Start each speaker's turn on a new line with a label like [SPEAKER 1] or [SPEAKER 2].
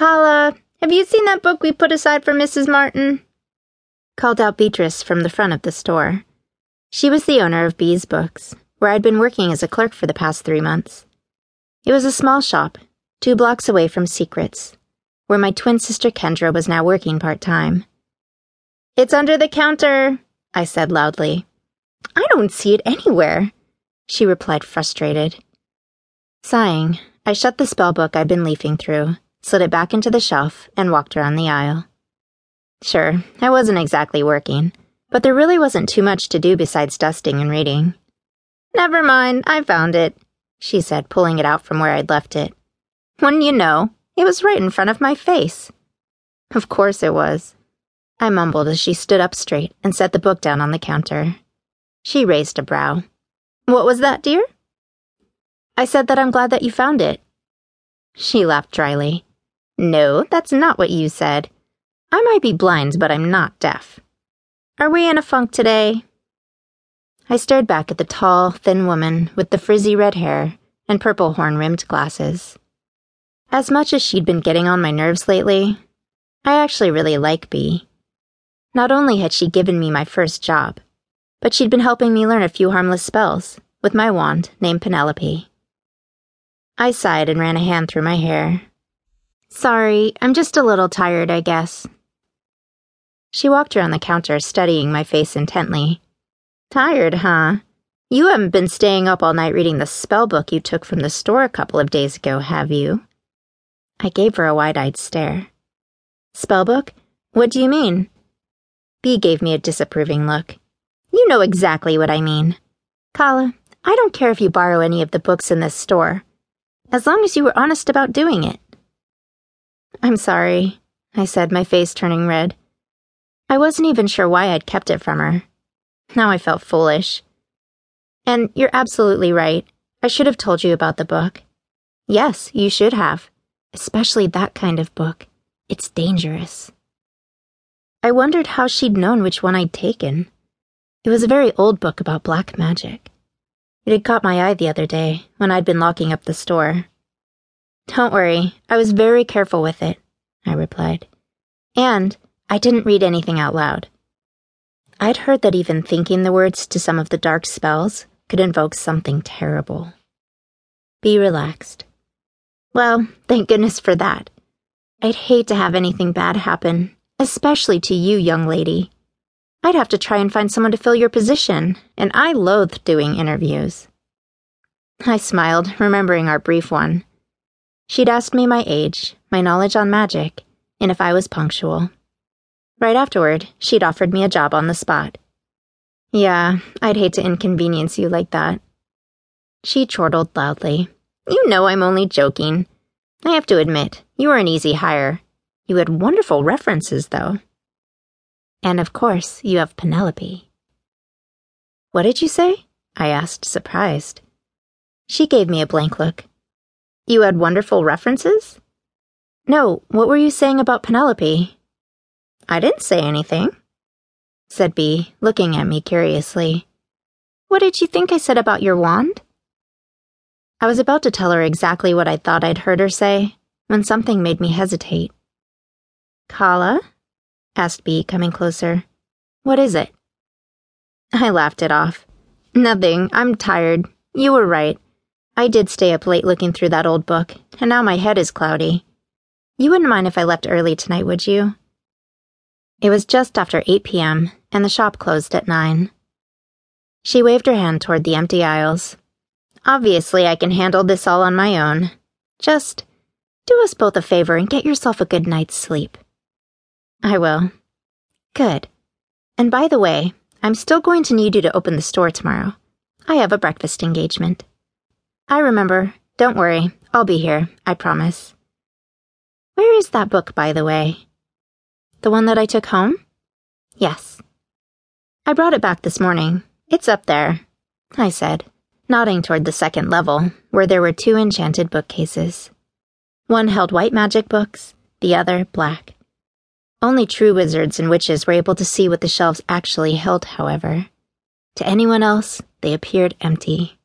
[SPEAKER 1] Kala, have you seen that book we put aside for Mrs. Martin? called out Beatrice from the front of the store. She was the owner of Bee's Books, where I'd been working as a clerk for the past three months. It was a small shop, two blocks away from Secrets, where my twin sister Kendra was now working part time. It's under the counter, I said loudly. I don't see it anywhere, she replied, frustrated. Sighing, I shut the spell book I'd been leafing through, slid it back into the shelf, and walked around the aisle. Sure, I wasn't exactly working, but there really wasn't too much to do besides dusting and reading. Never mind, I found it, she said, pulling it out from where I'd left it. Wouldn't you know, it was right in front of my face. Of course it was. I mumbled as she stood up straight and set the book down on the counter. She raised a brow. What was that, dear? I said that I'm glad that you found it. She laughed dryly. No, that's not what you said. I might be blind, but I'm not deaf. Are we in a funk today? I stared back at the tall, thin woman with the frizzy red hair and purple horn rimmed glasses. As much as she'd been getting on my nerves lately, I actually really like Bee. Not only had she given me my first job, but she'd been helping me learn a few harmless spells with my wand named Penelope. I sighed and ran a hand through my hair. Sorry, I'm just a little tired, I guess. She walked around the counter, studying my face intently. Tired, huh? You haven't been staying up all night reading the spell book you took from the store a couple of days ago, have you? I gave her a wide eyed stare. Spellbook? What do you mean? Bee gave me a disapproving look. You know exactly what I mean. Kala, I don't care if you borrow any of the books in this store, as long as you were honest about doing it. I'm sorry, I said, my face turning red. I wasn't even sure why I'd kept it from her. Now I felt foolish. And you're absolutely right. I should have told you about the book. Yes, you should have. Especially that kind of book. It's dangerous. I wondered how she'd known which one I'd taken. It was a very old book about black magic. It had caught my eye the other day when I'd been locking up the store. Don't worry, I was very careful with it, I replied. And I didn't read anything out loud. I'd heard that even thinking the words to some of the dark spells could invoke something terrible. Bee relaxed. Well, thank goodness for that. I'd hate to have anything bad happen, especially to you, young lady. I'd have to try and find someone to fill your position, and I loathe doing interviews. I smiled, remembering our brief one. She'd asked me my age, my knowledge on magic, and if I was punctual. Right afterward, she'd offered me a job on the spot. Yeah, I'd hate to inconvenience you like that. She chortled loudly. You know I'm only joking. I have to admit, you were an easy hire. You had wonderful references, though. And of course, you have Penelope. What did you say? I asked, surprised. She gave me a blank look. You had wonderful references? No, what were you saying about Penelope? I didn't say anything, said Bee, looking at me curiously. What did you think I said about your wand? I was about to tell her exactly what I thought I'd heard her say when something made me hesitate. Kala? asked Bee, coming closer. What is it? I laughed it off. Nothing. I'm tired. You were right. I did stay up late looking through that old book, and now my head is cloudy. You wouldn't mind if I left early tonight, would you? It was just after 8 p.m., and the shop closed at 9. She waved her hand toward the empty aisles. Obviously, I can handle this all on my own. Just do us both a favor and get yourself a good night's sleep. I will. Good. And by the way, I'm still going to need you to open the store tomorrow. I have a breakfast engagement. I remember. Don't worry. I'll be here. I promise. Where is that book, by the way? The one that I took home? Yes. I brought it back this morning. It's up there, I said, nodding toward the second level, where there were two enchanted bookcases. One held white magic books, the other black. Only true wizards and witches were able to see what the shelves actually held, however. To anyone else, they appeared empty.